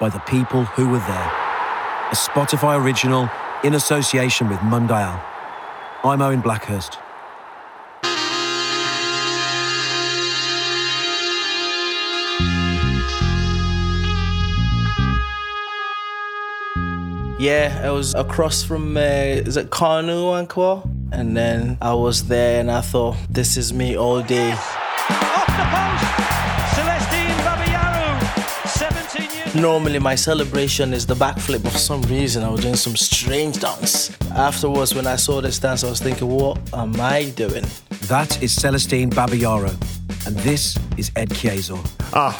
by the people who were there. A Spotify original in association with Mundial. I'm Owen Blackhurst. Yeah, it was across from uh, is it Kanu and Kwa? And then I was there and I thought, this is me all day. Normally my celebration is the backflip, but for some reason I was doing some strange dance. Afterwards, when I saw this dance, I was thinking, what am I doing? That is Celestine Babayaro, and this is Ed Keazor. Ah,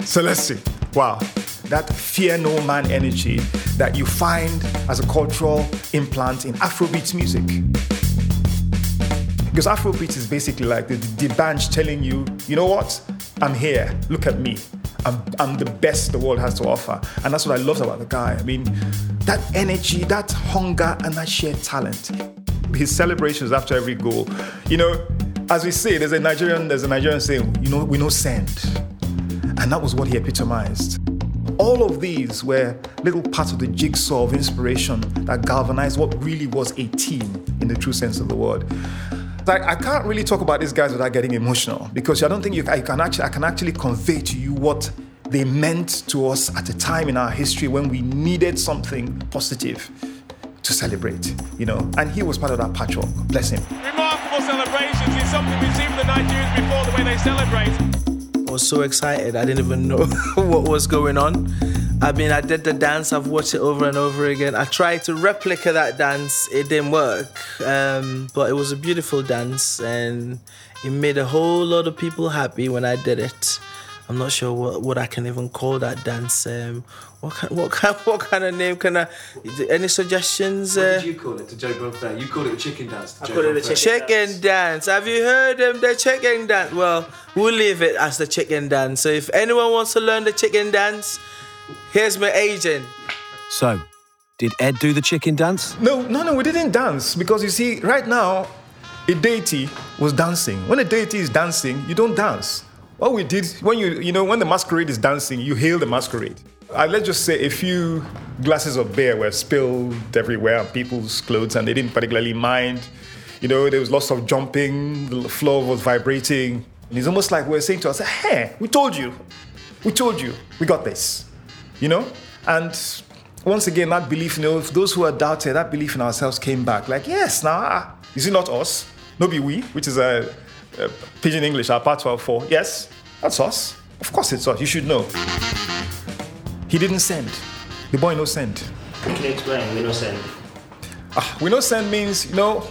Celeste, wow. That fear no man energy that you find as a cultural implant in Afrobeat music. Because Afrobeat is basically like the, the band telling you, you know what? I'm here. Look at me. I'm, I'm the best the world has to offer. And that's what I loved about the guy. I mean, that energy, that hunger, and that sheer talent. His celebrations after every goal. You know, as we say, there's a Nigerian, there's a Nigerian saying, you know, we know send. And that was what he epitomized. All of these were little parts of the jigsaw of inspiration that galvanized what really was a team in the true sense of the word. Like, I can't really talk about these guys without getting emotional because I don't think you, I, can actually, I can actually convey to you what they meant to us at a time in our history when we needed something positive to celebrate, you know. And he was part of that patchwork. Bless him. Remarkable celebrations. It's something we've seen from the Nigerians before, the way they celebrate. I was so excited, I didn't even know what was going on. I mean, I did the dance, I've watched it over and over again. I tried to replicate that dance, it didn't work. Um, but it was a beautiful dance and it made a whole lot of people happy when I did it. I'm not sure what, what I can even call that dance. Um, what kind, what kind, what kind of name can I? Any suggestions? What uh, did you call it to Joe Bonfrere? You called it a chicken dance. To I Joe call it the Bonfrere. chicken, dance. Have you heard them? The chicken dance. Well, we'll leave it as the chicken dance. So if anyone wants to learn the chicken dance, here's my agent. So, did Ed do the chicken dance? No, no, no, we didn't dance because you see, right now, a deity was dancing. When a deity is dancing, you don't dance. What we did, when you, you know, when the masquerade is dancing, you hail the masquerade. Uh, let's just say a few glasses of beer were spilled everywhere on people's clothes and they didn't particularly mind. You know, there was lots of jumping, the floor was vibrating. And it's almost like we're saying to us, hey, we told you. We told you. We got this. You know? And once again, that belief, you know, if those who are doubted, that belief in ourselves came back. Like, yes, now, ah, is it not us? No be we, which is a, a pidgin English, our part 12 4. Yes, that's us. Of course it's us. You should know. He didn't send. The boy no send. Can you explain? We no send. Ah, we know send means, you know,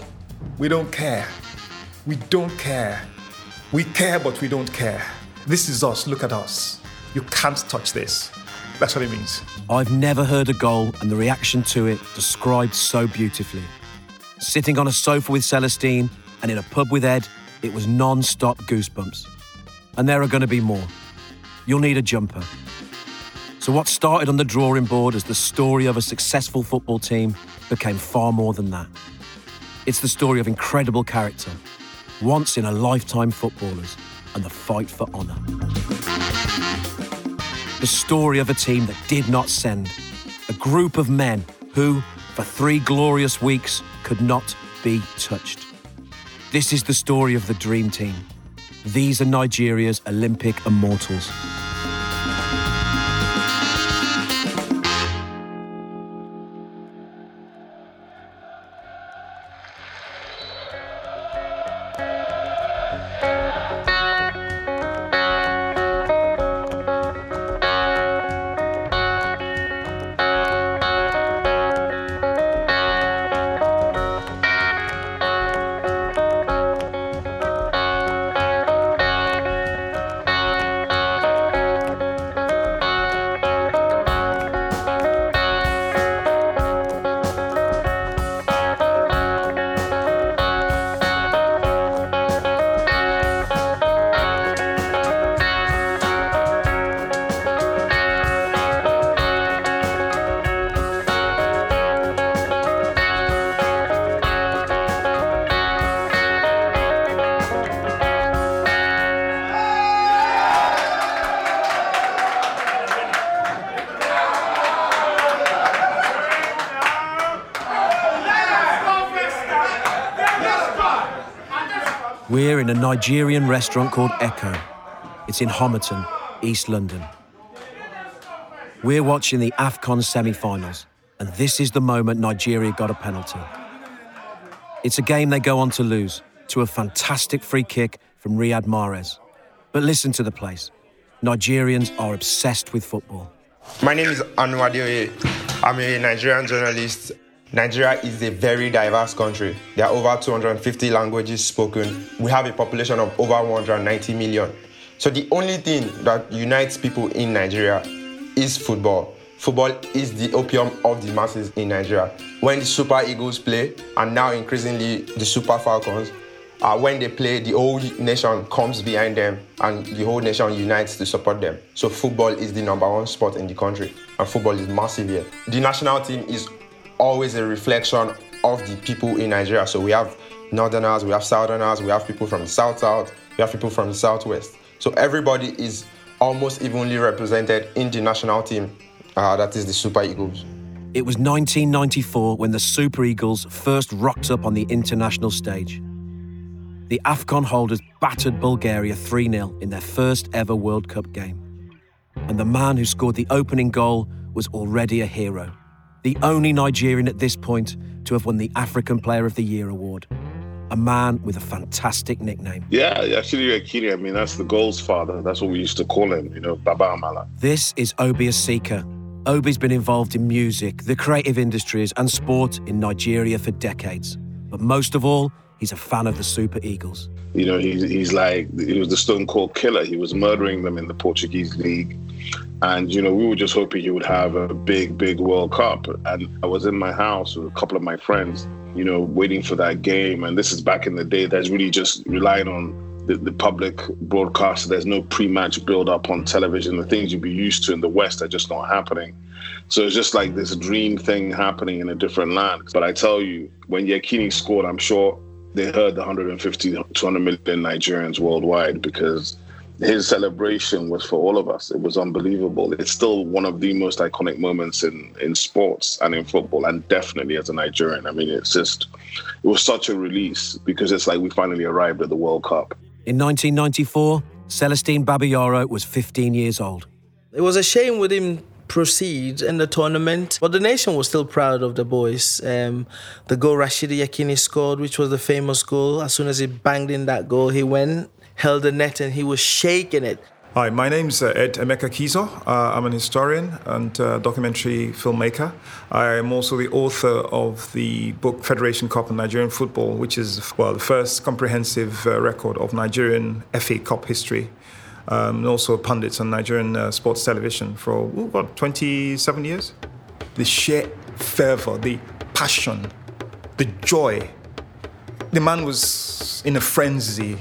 we don't care. We don't care. We care, but we don't care. This is us. Look at us. You can't touch this. That's what it means. I've never heard a goal and the reaction to it described so beautifully. Sitting on a sofa with Celestine and in a pub with Ed, it was non stop goosebumps. And there are going to be more. You'll need a jumper. So, what started on the drawing board as the story of a successful football team became far more than that. It's the story of incredible character, once in a lifetime footballers, and the fight for honour. The story of a team that did not send, a group of men who, for three glorious weeks, could not be touched. This is the story of the dream team. These are Nigeria's Olympic immortals. In a Nigerian restaurant called Echo. It's in Homerton, East London. We're watching the AFCON semi finals, and this is the moment Nigeria got a penalty. It's a game they go on to lose to a fantastic free kick from Riyad Mahrez. But listen to the place. Nigerians are obsessed with football. My name is Anu. I'm a Nigerian journalist. Nigeria is a very diverse country. There are over 250 languages spoken. We have a population of over 190 million. So the only thing that unites people in Nigeria is football. Football is the opium of the masses in Nigeria. When the Super Eagles play, and now increasingly the Super Falcons, uh, when they play, the whole nation comes behind them and the whole nation unites to support them. So football is the number one sport in the country, and football is massive here. The national team is always a reflection of the people in Nigeria. So we have northerners, we have southerners, we have people from the south south, we have people from the southwest. So everybody is almost evenly represented in the national team, uh, that is the Super Eagles. It was 1994 when the Super Eagles first rocked up on the international stage. The AFCON holders battered Bulgaria 3 0 in their first ever World Cup game. And the man who scored the opening goal was already a hero. The only Nigerian at this point to have won the African Player of the Year award. A man with a fantastic nickname. Yeah, actually, Yekini, I mean, that's the goal's father. That's what we used to call him, you know, Baba Amala. This is Obi Asika. Obi's been involved in music, the creative industries, and sport in Nigeria for decades. But most of all, he's a fan of the Super Eagles. You know, he's, he's like, he was the Stone Cold Killer. He was murdering them in the Portuguese league. And, you know, we were just hoping he would have a big, big World Cup. And I was in my house with a couple of my friends, you know, waiting for that game. And this is back in the day that's really just relying on the, the public broadcast. There's no pre-match build-up on television. The things you'd be used to in the West are just not happening. So it's just like this dream thing happening in a different land. But I tell you, when Yekini scored, I'm sure they heard the 150, 200 million Nigerians worldwide because his celebration was for all of us. It was unbelievable. It's still one of the most iconic moments in, in sports and in football, and definitely as a Nigerian. I mean, it's just, it was such a release because it's like we finally arrived at the World Cup. In 1994, Celestine Babayaro was 15 years old. It was a shame with him proceed in the tournament. But the nation was still proud of the boys. Um, the goal Rashidi Yekini scored, which was the famous goal, as soon as he banged in that goal, he went, held the net, and he was shaking it. Hi, my name's uh, Ed Emeka Keazor. Uh, I'm an historian and uh, documentary filmmaker. I am also the author of the book Federation Cup and Nigerian Football, which is, well, the first comprehensive uh, record of Nigerian FA Cup history um, and also pundits on Nigerian uh, sports television for ooh, what 27 years. The sheer fervor, the passion, the joy. The man was in a frenzy.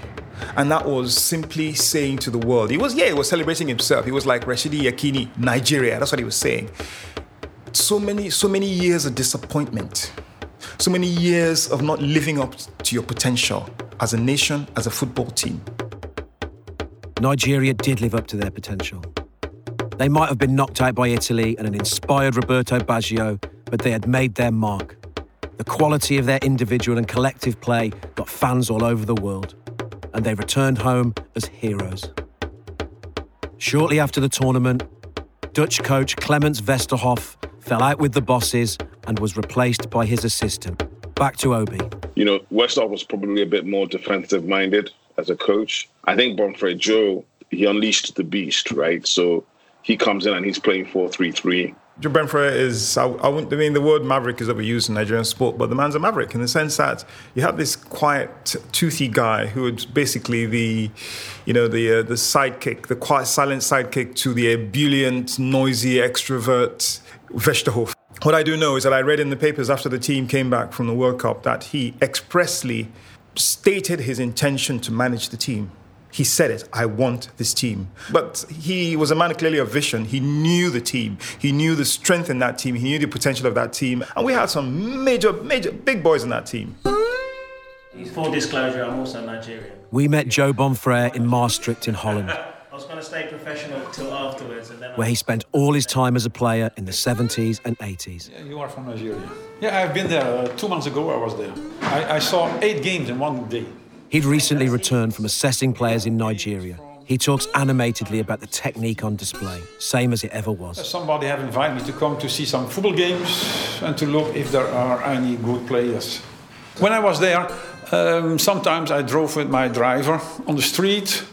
And that was simply saying to the world, he was, yeah, he was celebrating himself. He was like Rashidi Yekini, Nigeria. That's what he was saying. So many, so many years of disappointment, so many years of not living up to your potential as a nation, as a football team. Nigeria did live up to their potential. They might have been knocked out by Italy and an inspired Roberto Baggio, but they had made their mark. The quality of their individual and collective play got fans all over the world, and they returned home as heroes. Shortly after the tournament, Dutch coach Clemens Westerhof fell out with the bosses and was replaced by his assistant. Back to Obi. You know, Westerhof was probably a bit more defensive minded as a coach. I think Bonfrere Joe, he unleashed the beast, right? So he comes in and he's playing 4 3 3. Joe Bonfrere is, I, I, I, mean, the word maverick is overused in Nigerian sport, but the man's a maverick in the sense that you have this quiet, toothy guy who is basically the, you know, the uh, the sidekick, the quiet, silent sidekick to the ebullient, noisy extrovert Westerhof. What I do know is that I read in the papers after the team came back from the World Cup that he expressly stated his intention to manage the team. He said it, I want this team. But he was a man clearly of vision. He knew the team. He knew the strength in that team. He knew the potential of that team. And we had some major, major, big boys in that team. Full disclosure, I'm also Nigerian. We met Joe Bonfrere in Maastricht in Holland. I was stay professional till afterwards. And then where he spent all his time as a player in the 70s and 80s. Yeah, you are from Nigeria. Yeah, I've been there. Uh, two months ago, I was there. I, I, saw eight games in one day. He'd recently returned from assessing players in Nigeria. He talks animatedly about the technique on display, same as it ever was. Somebody have invited me to come to see some football games and to look if there are any good players. When I was there, um, sometimes I drove with my driver on the street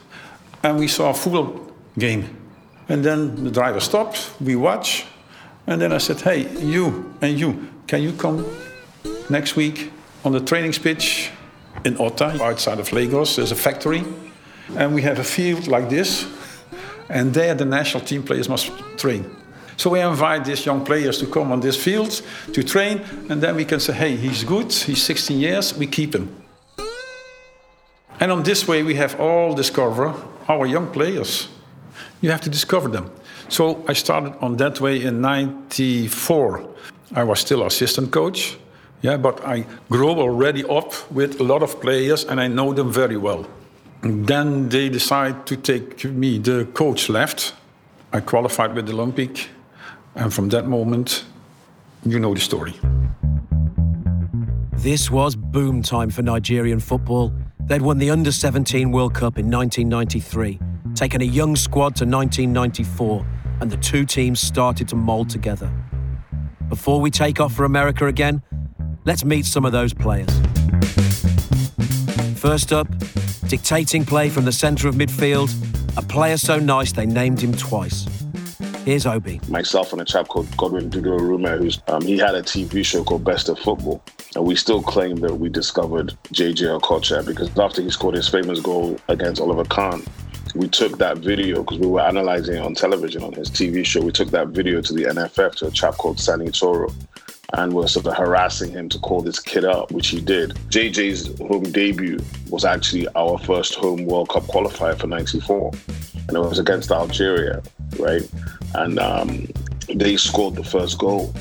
and we saw a football game. And then the driver stopped, we watch, and then I said, hey, you and you, can you come next week on the training pitch in Ota, outside of Lagos. There's a factory, and we have a field like this, and there the national team players must train. So we invite these young players to come on this field to train, and then we can say, hey, he's good, he's 16 years, we keep him. And on this way, we have all discover our young players. You have to discover them. So I started on that way in 94. I was still assistant coach. Yeah, but I grew already up with a lot of players and I know them very well. And then they decide to take me. The coach left. I qualified with the Olympic. And from that moment, you know the story. This was boom time for Nigerian football. They'd won the Under 17 World Cup in 1993, taken a young squad to 1994, and the two teams started to mould together. Before we take off for America again, Let's meet some of those players. First up, dictating play from the centre of midfield, a player so nice they named him twice. Here's Obi. Myself and a chap called Godwin Dudu who's um, he had a TV show called Best of Football, and we still claim that we discovered JJ Okocha because after he scored his famous goal against Oliver Kahn, we took that video because we were analyzing it on television on his TV show. We took that video to the NFF to a chap called Sani Toro, and were sort of harassing him to call this kid up, which he did. JJ's home debut was actually our first home World Cup qualifier for 94, and it was against Algeria, right? And um, they scored the first goal.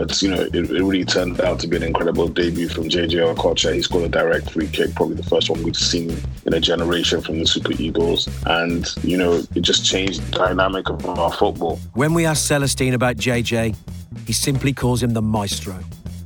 But, you know, it, it, really turned out to be an incredible debut from JJ Okocha. He scored a direct free kick, probably the first one we've seen in a generation from the Super Eagles. And, you know, it just changed the dynamic of our football. When we asked Celestine about JJ, he simply calls him the maestro.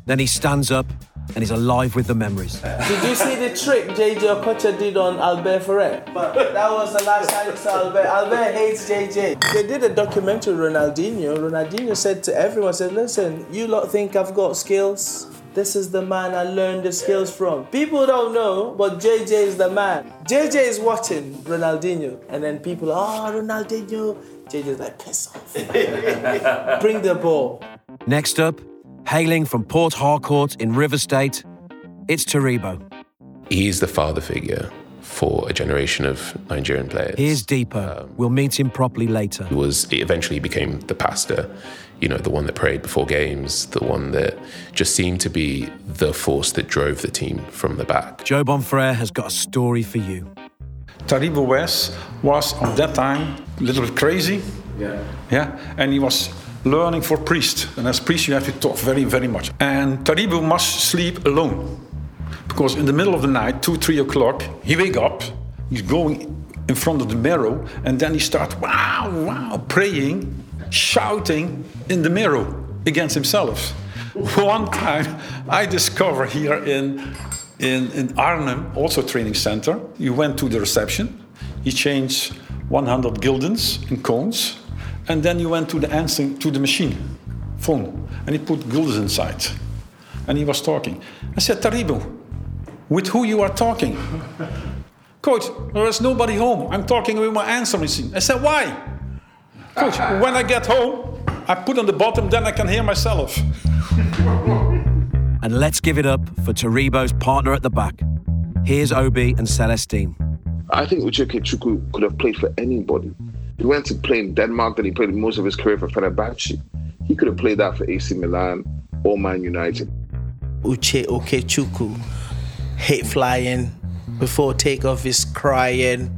Then he stands up and he's alive with the memories. Did you see the trick JJ Okocha did on Albert Ferrer? But that was the last time I saw Albert. Albert hates JJ. They did a documentary Ronaldinho. Ronaldinho said to everyone, said, listen, you lot think I've got skills? This is the man I learned the skills from. People don't know, but JJ is the man. JJ is watching Ronaldinho, and then people, oh, Ronaldinho. JJ's like, piss off. Bring the ball. Next up, hailing from Port Harcourt in River State, it's Taribo. He's the father figure for a generation of Nigerian players. Here's deeper. Um, we'll meet him properly later. He was he eventually became the pastor, you know, the one that prayed before games, the one that just seemed to be the force that drove the team from the back. Joe Bonfrere has got a story for you. Taribo West was at that time a little bit crazy. Yeah. Yeah, and he was learning for priest. And as priest, you have to talk very, very much. And Taribo must sleep alone. Because in the middle of the night, two, three o'clock, he wake up, he's going in front of the mirror, and then he starts, wow, wow, praying, shouting in the mirror against himself. One time, I discover here in, in, in Arnhem, also training center, you went to the reception, he changed 100 guilders in cones, and then you went to the answering to the machine, phone, and he put guilders inside. And he was talking. I said, Taribo, with who you are talking? Coach, there is nobody home. I'm talking with my answering machine. I said, why? Coach, when I get home, I put on the bottom, then I can hear myself. and let's give it up for Taribo's partner at the back. Here's Obi and Celestine. I think Uche Okechukwu could have played for anybody. He went to play in Denmark, then he played most of his career for Fenerbahce. He could have played that for AC Milan or Man United. Uche Okechukwu, hate flying, before takeoff is crying.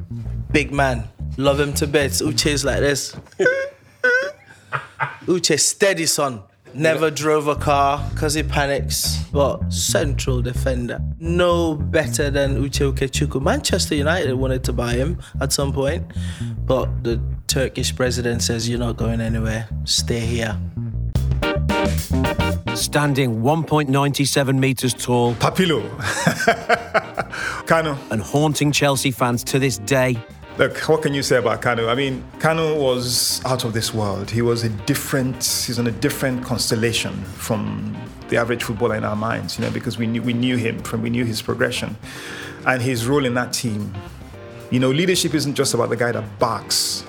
Big man, love him to bits. Uche's like this. Uche steady son. Never drove a car because he panics, but central defender. No better than Uche Okechukwu. Manchester United wanted to buy him at some point, but the Turkish president says, You're not going anywhere, stay here. Standing 1.97 metres tall. Papilo. Kanu. And haunting Chelsea fans to this day. Look, what can you say about Kanu? I mean, Kanu was out of this world. He was a different, he's on a different constellation from the average footballer in our minds, you know, because we knew, we knew him from, we knew his progression and his role in that team. You know, leadership isn't just about the guy that barks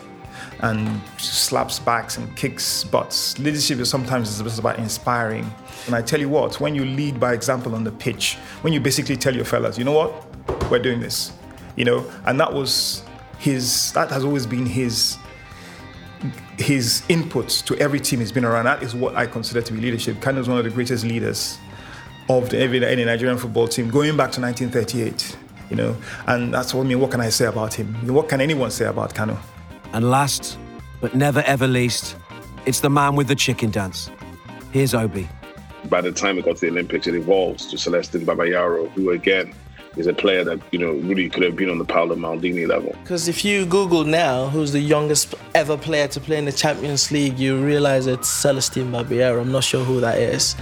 and slaps backs and kicks butts. Leadership is sometimes just about inspiring. And I tell you what, when you lead by example on the pitch, when you basically tell your fellas, you know what, we're doing this, you know, and that was his. That has always been his. His input to every team he's been around. That is what I consider to be leadership. Kanu is one of the greatest leaders of the, any Nigerian football team, going back to 1938. You know, and that's what I mean. What can I say about him? What can anyone say about Kanu? And last, but never ever least, it's the man with the chicken dance. Here's Obi. By the time it got to the Olympics, it evolves to Celestine Babayaro, who again is a player that you know really could have been on the Paolo Maldini level. Because if you Google now who's the youngest ever player to play in the Champions League, you realize it's Celestine Babayaro. I'm not sure who that is.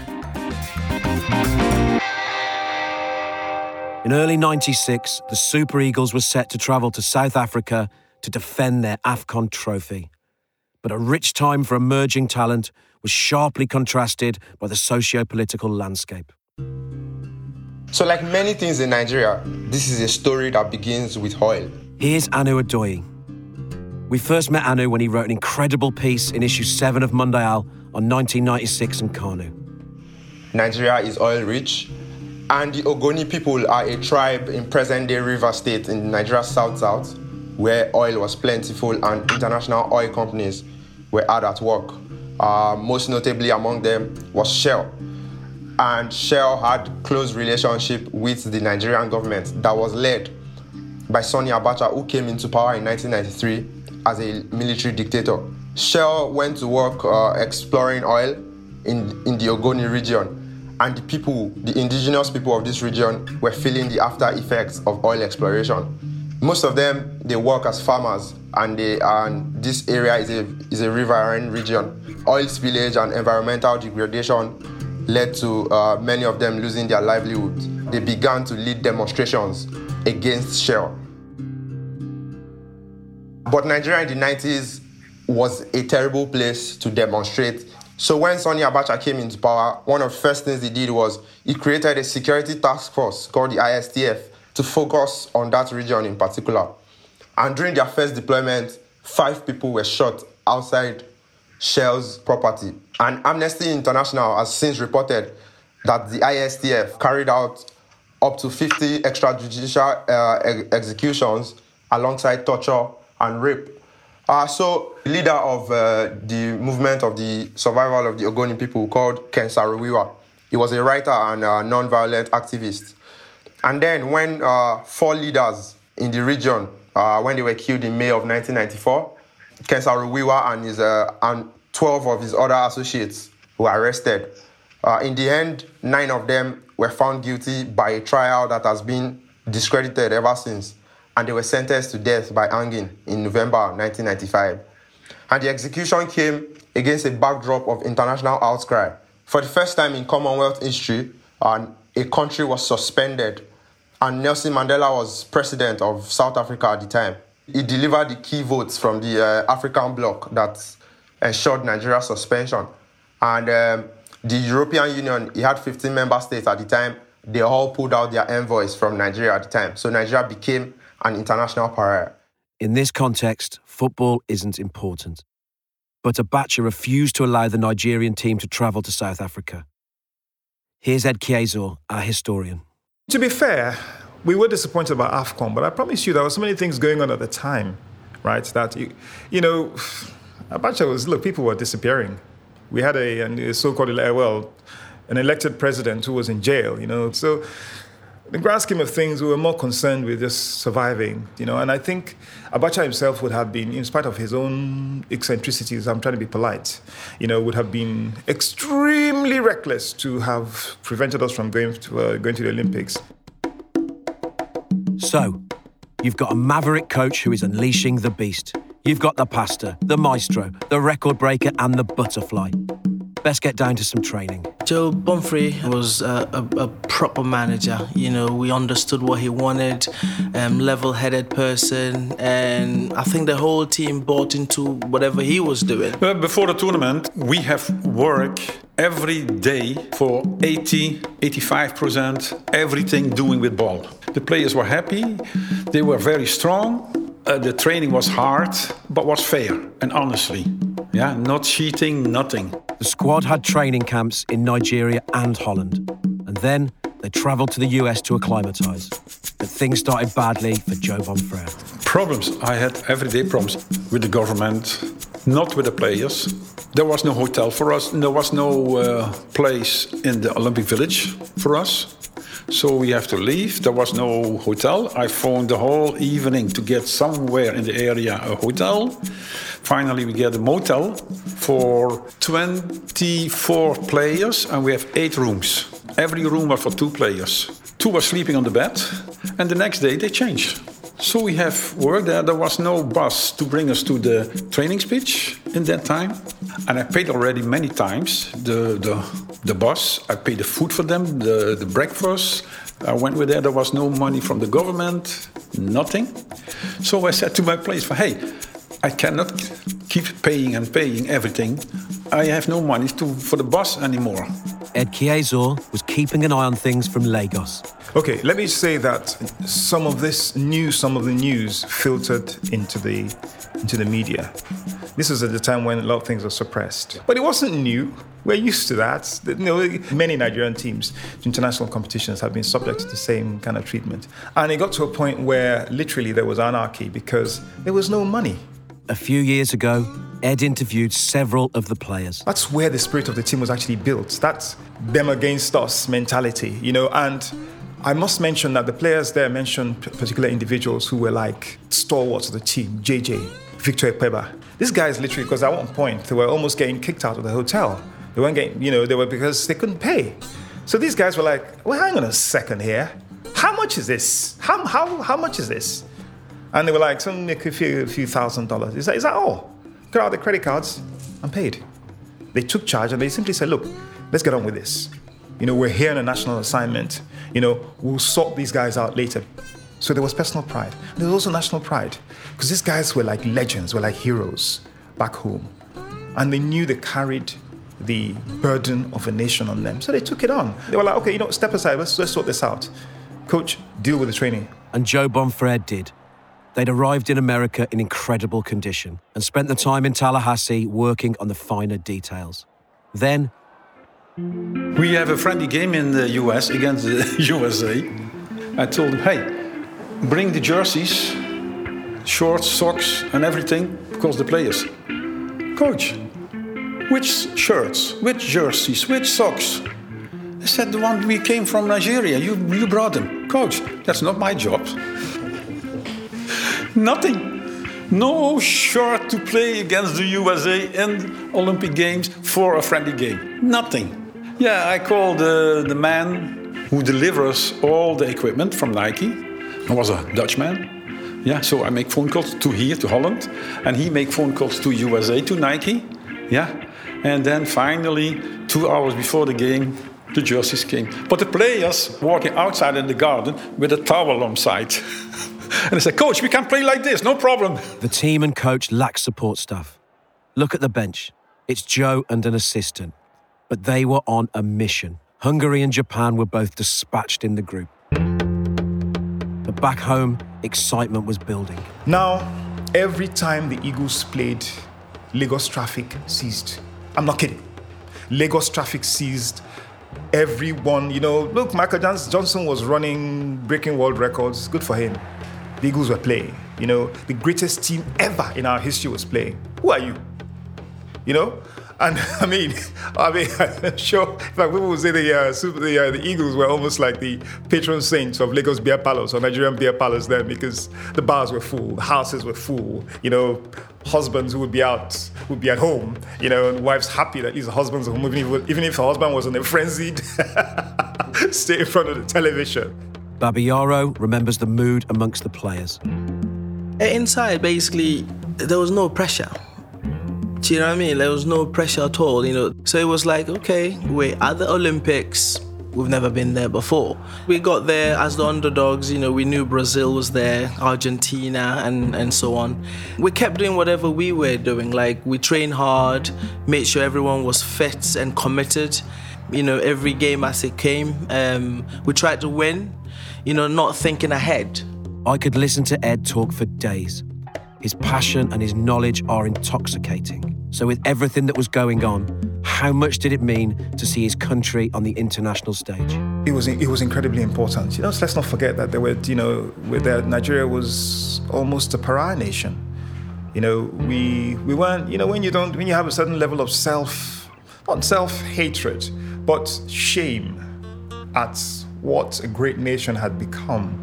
In early 96, the Super Eagles were set to travel to South Africa to defend their AFCON trophy. But a rich time for emerging talent was sharply contrasted by the socio political landscape. So, like many things in Nigeria, this is a story that begins with oil. Here's Anu Adoyi. We first met Anu when he wrote an incredible piece in issue 7 of Mundial on 1996 in Kanu. Nigeria is oil rich, and the Ogoni people are a tribe in present day River State in Nigeria's south south, where oil was plentiful and international oil companies were hard at work. Uh, most notably among them was Shell. And Shell had close relationship with the Nigerian government that was led by Sani Abacha, who came into power in 1993 as a military dictator. Shell went to work uh, exploring oil in, in the Ogoni region and the people, the indigenous people of this region, were feeling the after effects of oil exploration. Most of them they work as farmers, and they and this area is a is a riverine region. Oil spillage and environmental degradation led to uh, many of them losing their livelihood. They began to lead demonstrations against Shell. But Nigeria in the 90s was a terrible place to demonstrate so when Sani Abacha came into power, one of the first things he did was he created a security task force called the ISTF to focus on that region in particular. And during their first deployment, five people were shot outside Shell's property. And Amnesty International has since reported that the ISTF carried out up to 50 extrajudicial uh, ex- executions alongside torture and rape uh, so, leader of uh, the movement of the survival of the Ogoni people called Ken Saro-Wiwa. He was a writer and a non-violent activist. And then when uh, four leaders in the region, uh, when they were killed in May of 1994, Ken Saro-Wiwa and, his, uh, and 12 of his other associates were arrested. Uh, in the end, nine of them were found guilty by a trial that has been discredited ever since and they were sentenced to death by hanging in November 1995. And the execution came against a backdrop of international outcry. For the first time in Commonwealth history, uh, a country was suspended, and Nelson Mandela was president of South Africa at the time. He delivered the key votes from the uh, African bloc that ensured Nigeria's suspension. And um, the European Union, he had 15 member states at the time, they all pulled out their envoys from Nigeria at the time. So Nigeria became an international pariah. In this context, football isn't important. But Abacha refused to allow the Nigerian team to travel to South Africa. Here's Ed Keazor, our historian. To be fair, we were disappointed about AFCON, but I promise you there were so many things going on at the time, right? That, you, you know, Abacha was, look, people were disappearing. We had a, a so called, well, an elected president who was in jail, you know. So in the grand scheme of things, we were more concerned with just surviving, you know. And I think Abacha himself would have been, in spite of his own eccentricities, I'm trying to be polite, you know, would have been extremely reckless to have prevented us from going to uh, going to the Olympics. So, you've got a maverick coach who is unleashing the beast. You've got the pastor, the maestro, the record breaker, and the butterfly. Best get down to some training. Joe Bonfrere was a, a, a, proper manager. You know, we understood what he wanted, um, level-headed person, and I think the whole team bought into whatever he was doing. Uh, before the tournament, we have work every day for 80, 85%, everything doing with ball. The players were happy, they were very strong, uh, the training was hard, but was fair and honestly. Yeah, not cheating, nothing. The squad had training camps in Nigeria and Holland. And then they travelled to the US to acclimatise. But things started badly for Joe Bonfrere. Problems. I had everyday problems with the government, not with the players. There was no hotel for us, there was no uh, place in the Olympic Village for us. So we have to leave. There was no hotel. I phoned the whole evening to get somewhere in the area a hotel. Finally, we get a motel for 24 players, and we have eight rooms. Every room was for two players. Two were sleeping on the bed, and the next day they changed. So we have work there. There was no bus to bring us to the training speech in that time. And I paid already many times the, the, the bus. I paid the food for them, the, the breakfast. I went with there. There was no money from the government, nothing. So I said to my place, hey, I cannot keep paying and paying everything. I have no money to, for the bus anymore. Ed Keazor was keeping an eye on things from Lagos. Okay, let me say that some of this news, some of the news filtered into the into the media. This was at the time when a lot of things were suppressed. But it wasn't new. We're used to that. You know, many Nigerian teams, international competitions, have been subject to the same kind of treatment. And it got to a point where literally there was anarchy because there was no money. A few years ago, Ed interviewed several of the players. That's where the spirit of the team was actually built. That's them against us mentality, you know, and I must mention that the players there mentioned particular individuals who were like stalwarts of the team, JJ, Victor Ikpeba. These guys literally, because at one point they were almost getting kicked out of the hotel. They weren't getting, you know, they were because they couldn't pay. So these guys were like, well, hang on a second here. How much is this? How, how, how much is this? And they were like, some a few, a few thousand dollars. Is that, is that all? Got out the credit cards and paid. They took charge and they simply said, look, let's get on with this. You know, we're here on a national assignment. You know, we'll sort these guys out later. So there was personal pride. There was also national pride because these guys were like legends, were like heroes back home. And they knew they carried the burden of a nation on them. So they took it on. They were like, okay, you know, step aside, let's, let's sort this out. Coach, deal with the training. And Joe Bonfrere did. They'd arrived in America in incredible condition and spent the time in Tallahassee working on the finer details. Then we have a friendly game in the US against the USA. I told him, hey, bring the jerseys, shorts, socks, and everything because the players. Coach, which shirts, which jerseys, which socks? I said, the one we came from Nigeria. You, you brought them. Coach, that's not my job. Nothing. No shirt to play against the USA in Olympic Games for a friendly game. Nothing. Yeah, I called uh, the man who delivers all the equipment from Nike. He was a Dutchman. Yeah, so I make phone calls to here, to Holland, and he make phone calls to USA, to Nike. Yeah, and then finally, two hours before the game, the jerseys came. But the players walking outside in the garden with a towel on side. and I said, Coach, we can play like this, no problem. The team and coach lack support staff. Look at the bench. It's Joe and an assistant but they were on a mission. Hungary and Japan were both dispatched in the group. But back home, excitement was building. Now, every time the Eagles played, Lagos traffic ceased. I'm not kidding. Lagos traffic ceased. Everyone, you know, look, Michael Johnson was running, breaking world records. Good for him. The Eagles were playing. You know, the greatest team ever in our history was playing. Who are you? You know, and I mean, I mean, I'm sure. In fact, people would say the uh, super, the, uh, the Eagles were almost like the patron saints of Lagos beer palace or Nigerian beer palace then, because the bars were full, the houses were full. You know, husbands who would be out would be at home. You know, and wives happy that these husbands are home, even if, even if the husband was in a frenzied stay in front of the television. Babayaro remembers the mood amongst the players. Inside, basically, there was no pressure Do you know what I mean? There was no pressure at all, you know. So it was like, okay, we're at the Olympics. We've never been there before. We got there as the underdogs, you know, we knew Brazil was there, Argentina, and, and so on. We kept doing whatever we were doing. Like, we trained hard, made sure everyone was fit and committed. You know, every game as it came, um, we tried to win, you know, not thinking ahead. I could listen to Ed talk for days. His passion and his knowledge are intoxicating. So, with everything that was going on, how much did it mean to see his country on the international stage? It was it was incredibly important. You know, let's not forget that there were you know that Nigeria was almost a pariah nation. You know, we we weren't you know when you don't when you have a certain level of self not self hatred but shame at what a great nation had become.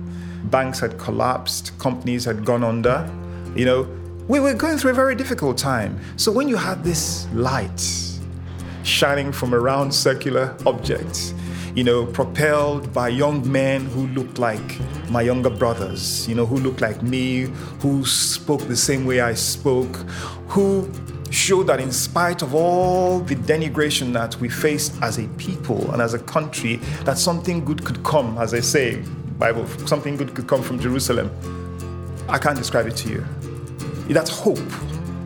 Banks had collapsed, companies had gone under. You know, we were going through a very difficult time. So when you had this light shining from a round circular object, you know, propelled by young men who looked like my younger brothers, you know, who looked like me, who spoke the same way I spoke, who showed that in spite of all the denigration that we faced as a people and as a country, that something good could come, as I say, Bible, something good could come from Jerusalem. I can't describe it to you. That's hope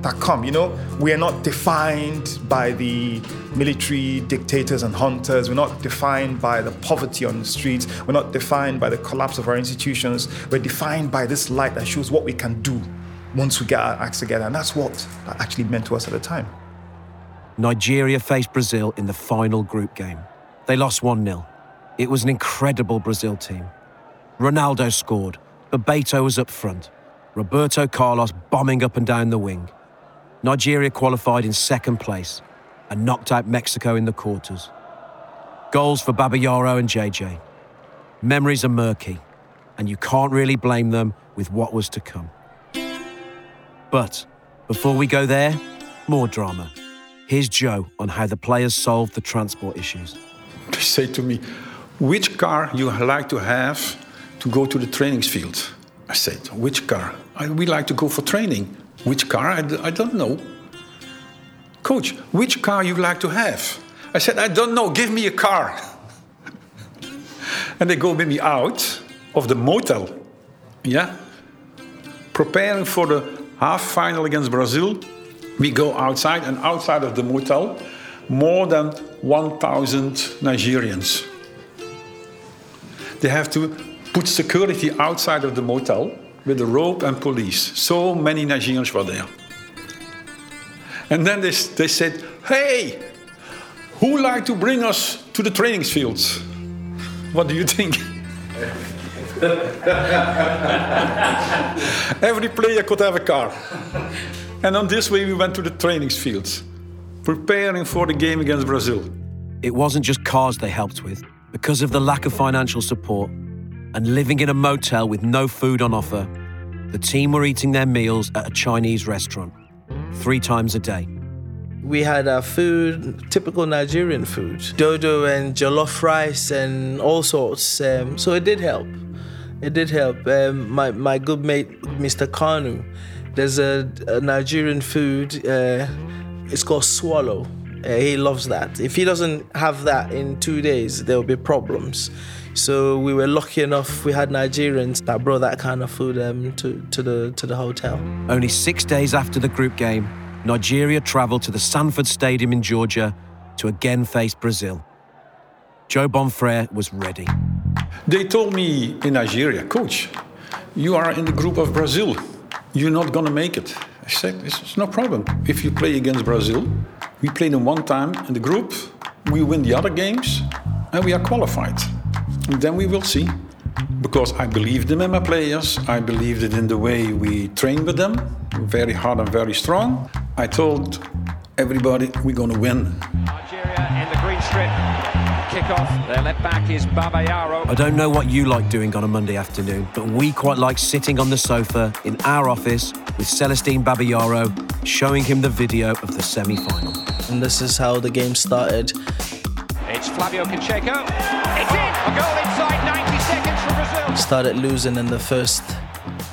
that come. You know, we are not defined by the military dictators and hunters. We're not defined by the poverty on the streets. We're not defined by the collapse of our institutions. We're defined by this light that shows what we can do once we get our acts together. And that's what that actually meant to us at the time. Nigeria faced Brazil in the final group game. They lost 1 0. It was an incredible Brazil team. Ronaldo scored, Bebeto was up front, Roberto Carlos bombing up and down the wing. Nigeria qualified in second place and knocked out Mexico in the quarters. Goals for Babayaro and JJ. Memories are murky, and you can't really blame them with what was to come. But before we go there, more drama. Here's Joe on how the players solved the transport issues. They say to me, which car you like to have to go to the training field? I said, which car? I, we like to go for training. Which car? I, I don't know. Coach, which car you like to have? I said, I don't know. Give me a car. and they go with me out of the motel. Yeah? Preparing for the half final against Brazil. We go outside, and outside of the motel, more than 1,000 Nigerians. They have to put security outside of the motel with the rope and police. So many Nigerians were there. And then they, they said, Hey, who like to bring us to the training fields? What do you think? Every player could have a car. And on this way, we went to the training fields, preparing for the game against Brazil. It wasn't just cars they helped with. Because of the lack of financial support and living in a motel with no food on offer, the team were eating their meals at a Chinese restaurant three times a day. We had our food, typical Nigerian food, dodo and jollof rice and all sorts. Um, so it did help. It did help. Um, my, my good mate, Mr. Kanu, there's a, a Nigerian food, uh, it's called swallow. Uh, he loves that. If he doesn't have that in two days, there will be problems. So we were lucky enough. We had Nigerians that brought that kind of food um, to, to the to the hotel. Only six days after the group game, Nigeria travelled to the Sanford Stadium in Georgia to again face Brazil. Joe Bonfrere was ready. They told me in Nigeria, Coach, you are in the group of Brazil. You're not going to make it. I said, it's no problem. If you play against Brazil, we play them one time in the group, we win the other games, and we are qualified. And then we will see. Because I believed in my players, I believed it in the way we train with them, very hard and very strong. I told everybody we're going to win. Nigeria in the green strip. Kick-off. Their left back is Babayaro. I don't know what you like doing on a Monday afternoon, but we quite like sitting on the sofa in our office with Celestine Babayaro, showing him the video of the semi-final. And this is how the game started. It's Flavio Pacheco. It's in! A goal inside 90 seconds for Brazil. Started losing in the first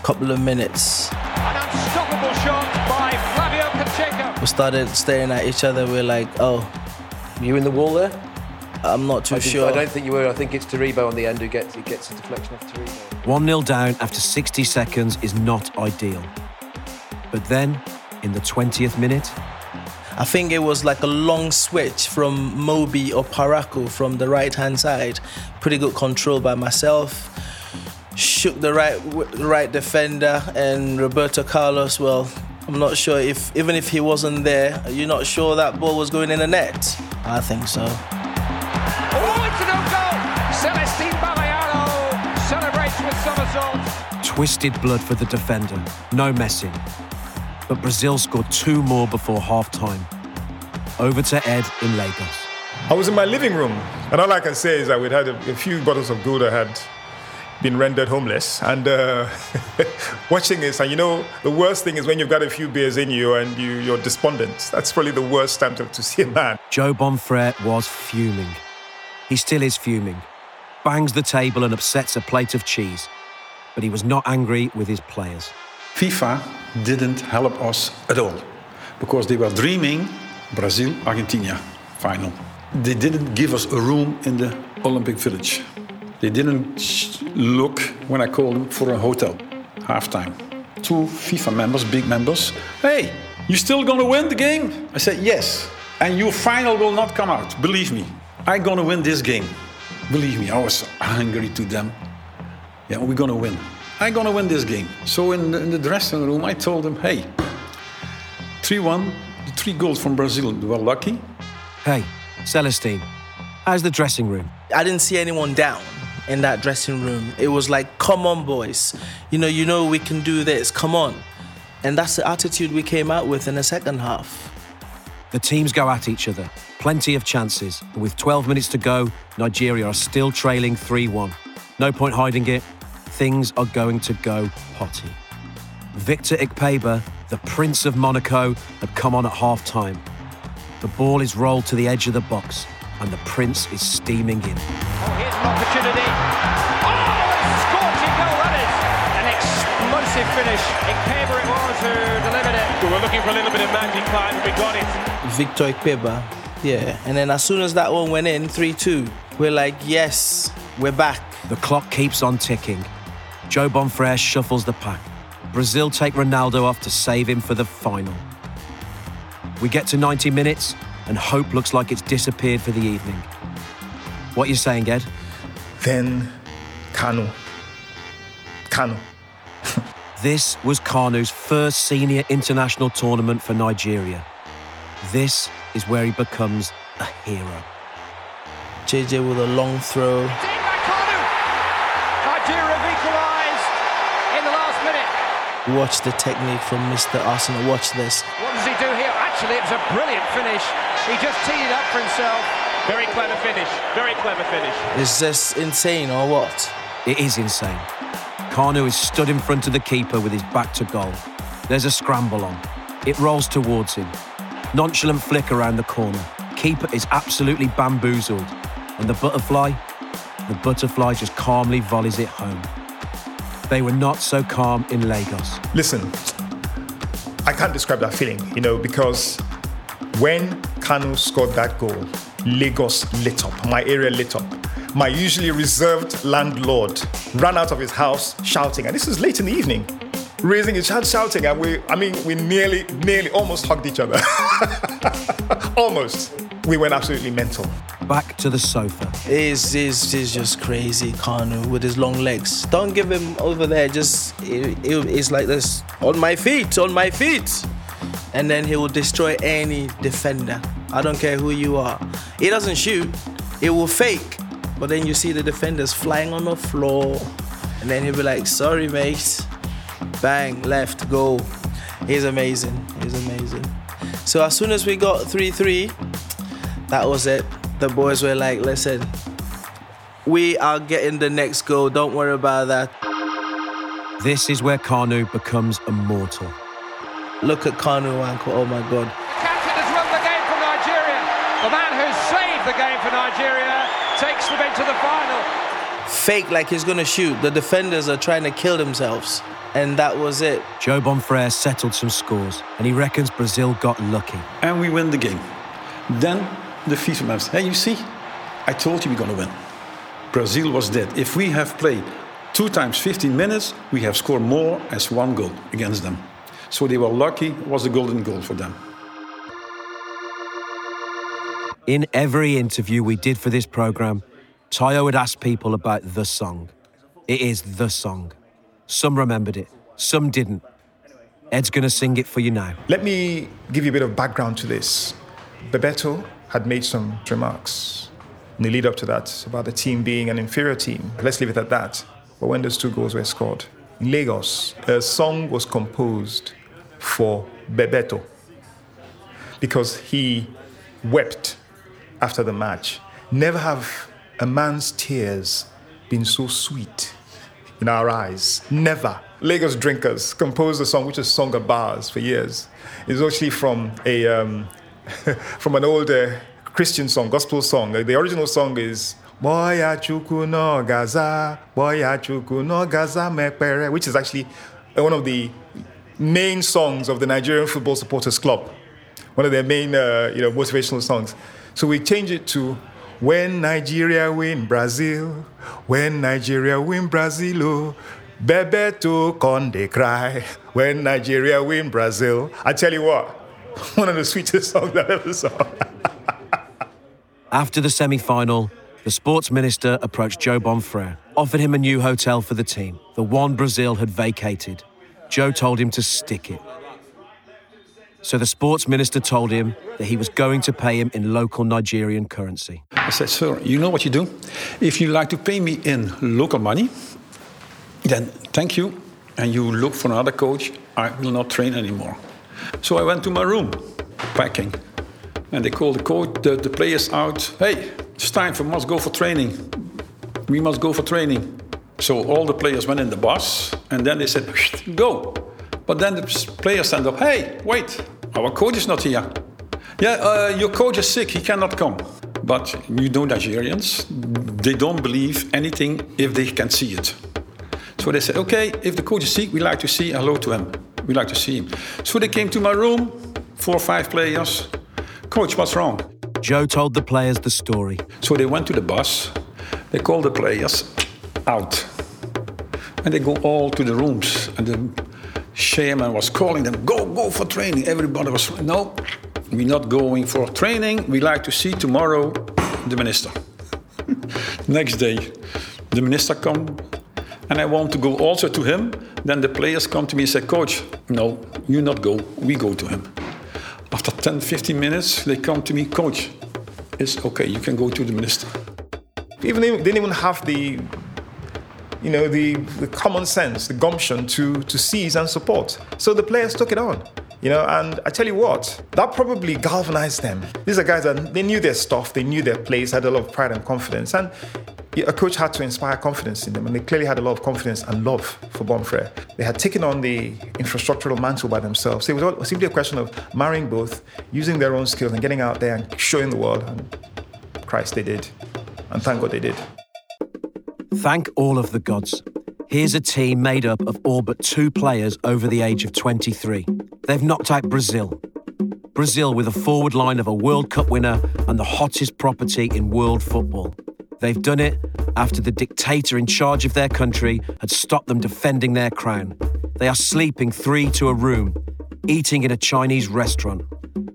couple of minutes. An unstoppable shot by Flavio Pacheco. We started staring at each other. We're like, oh, You in the wall there? I'm not too I, didn't- sure. I don't think you were. I think it's Taribo on the end who gets it gets a deflection off Taribo. 1 0 down after 60 seconds is not ideal. But then, in the 20th minute, I think it was like a long switch from Mobi Oparaku from the right hand side. Pretty good control by myself. Shook the right right defender and Roberto Carlos. Well, I'm not sure if even if he wasn't there, you're not sure that ball was going in the net. I think so. Twisted blood for the defender. No messing. But Brazil scored two more before half time. Over to Ed in Lagos. I was in my living room, and all I can say is that we'd had a, a few bottles of Gulder had been rendered homeless, and uh, watching this, and you know, the worst thing is when you've got a few beers in you and you, you're despondent. That's probably the worst time to, to see a man. Joe Bonfrere was fuming. He still is fuming. Bangs the table and upsets a plate of cheese. But he was not angry with his players. FIFA didn't help us at all because they were dreaming Brazil Argentina final. They didn't give us a room in the Olympic Village. They didn't look when I called them for a hotel halftime. Two FIFA members, big members, hey, you still gonna win the game? I said yes, and your final will not come out. Believe me, I'm gonna win this game. Believe me, I was angry to them. Yeah, we're gonna win. I'm gonna win this game. So in the, in the dressing room, I told them, hey, 3-1, the three goals from Brazil, were lucky. Hey, Celestine, how's the dressing room? I didn't see anyone down in that dressing room. It was like, come on, boys. You know, you know we can do this. Come on. And that's the attitude we came out with in the second half. The teams go at each other. Plenty of chances. And with 12 minutes to go, Nigeria are still trailing 3 1. No point hiding it. Things are going to go potty. Victor Ikpeba, the Prince of Monaco, had come on at half time. The ball is rolled to the edge of the box, and the Prince is steaming in. Oh, here's an opportunity. Oh, a scorching goal that is. An explosive finish. Ikpeba it was who delivered it. We were looking for a little bit of magic, Clive, and we got it. Victor Ikpeba. Yeah. And then as soon as that one went in, 3 2, we're like, yes, we're back. The clock keeps on ticking. Joe Bonfrere shuffles the pack. Brazil take Ronaldo off to save him for the final. We get to 90 minutes, and hope looks like it's disappeared for the evening. What you saying, Ed? Then Kanu. Kanu. This was Kanu's first senior international tournament for Nigeria. This is where he becomes a hero. JJ with a long throw. Watch the technique from Mr. Arsenal. Watch this. What does he do here? Actually, it was a brilliant finish. He just teed it up for himself. Very clever finish. Very clever finish. Is this insane or what? It is insane. Kanu is stood in front of the keeper with his back to goal. There's a scramble on. It rolls towards him. Nonchalant flick around the corner. Keeper is absolutely bamboozled. And the butterfly? The butterfly just calmly volleys it home. They were not so calm in Lagos. Listen, I can't describe that feeling, you know, because when Kanu scored that goal, Lagos lit up, my area lit up. My usually reserved landlord ran out of his house shouting, and this is late in the evening, raising his hand shouting, and we, I mean, we nearly, nearly almost hugged each other. almost. We went absolutely mental. Back to the sofa. Is is is just crazy, Kanu with his long legs. Don't give him over there. Just it, it- it's like this on my feet, on my feet, and then he will destroy any defender. I don't care who you are. He doesn't shoot. It will fake, but then you see the defenders flying on the floor, and then he'll be like, "Sorry, mate." Bang, left, goal. He's amazing. He's amazing. So as soon as we got three three, that was it. The boys were like, listen, we are getting the next goal. Don't worry about that. This is where Kanu becomes immortal. Look at Kanu Nwankwo. Oh my God. Captain has won the game for Nigeria. The man who saved the game for Nigeria takes them into the final. Fake like he's gonna shoot. The defenders are trying to kill themselves. And that was it. Joe Bonfrere settled some scores, and he reckons Brazil got lucky. And we win the game. Then the FIFA man said, Hey, you see, I told you we're gonna win. Brazil was dead. If we have played two times 15 minutes, we have scored more as one goal against them. So they were lucky, it was a golden goal for them. In every interview we did for this program, Tayo would ask people about the song. It is the song. Some remembered it, some didn't. Ed's going to sing it for you now. Let me give you a bit of background to this. Bebeto had made some remarks in the lead up to that about the team being an inferior team. Let's leave it at that. But when those two goals were scored, in Lagos, a song was composed for Bebeto because he wept after the match. Never have a man's tears been so sweet in our eyes. Never. Lagos Drinkers composed a song which is sung at bars for years. It's actually from a um, from an old uh, Christian song, gospel song. The original song is Boya chuku no gaza, boya chuku no gaza mepere, which is actually one of the main songs of the Nigerian Football Supporters Club. One of their main, uh, you know, motivational songs. So we change it to When Nigeria win Brazil, when Nigeria win Brazil, oh, Bebeto conde cry. When Nigeria win Brazil, I tell you what, one of the sweetest songs I've ever sung. After the semi final, the sports minister approached Joe Bonfrere, offered him a new hotel for the team, the one Brazil had vacated. Joe told him to stick it. So the sports minister told him that he was going to pay him in local Nigerian currency. I said, Sir, you know what you do? If you like to pay me in local money, then thank you, and you look for another coach, I will not train anymore. So I went to my room, packing, and they called the coach, the, the players out. Hey, it's time for must go for training. We must go for training. So all the players went in the bus, and then they said, go. But then the players stand up. Hey, wait, our coach is not here. Yeah, uh, your coach is sick. He cannot come. But you know Nigerians, they don't believe anything if they can see it. So they said, okay, if the coach is sick, we like to see hello to him. We like to see him. So they came to my room, four or five players. Coach, what's wrong? Joe told the players the story. So they went to the bus, they called the players out. And they go all to the rooms. And the chairman was calling them, go, go for training. Everybody was, no, we're not going for training. We like to see tomorrow the minister. Next day, the minister come, and I want to go also to him. Then the players come to me and say, Coach, no, you not go. We go to him. After 10, 15 minutes, they come to me, Coach, it's okay, you can go to the minister. Even they didn't even have the, you know, the, the common sense, the gumption to, to seize and support. So the players took it on. You know, and I tell you what, that probably galvanized them. These are guys that they knew their stuff, they knew their place, had a lot of pride and confidence. And a coach had to inspire confidence in them, and they clearly had a lot of confidence and love for Bonfrere. They had taken on the infrastructural mantle by themselves. So it was simply a question of marrying both, using their own skills, and getting out there and showing the world. And Christ, they did. And thank God they did. Thank all of the gods. Here's a team made up of all but two players over the age of 23. They've knocked out Brazil. Brazil with a forward line of a World Cup winner and the hottest property in world football. They've done it after the dictator in charge of their country had stopped them defending their crown. They are sleeping three to a room, eating in a Chinese restaurant.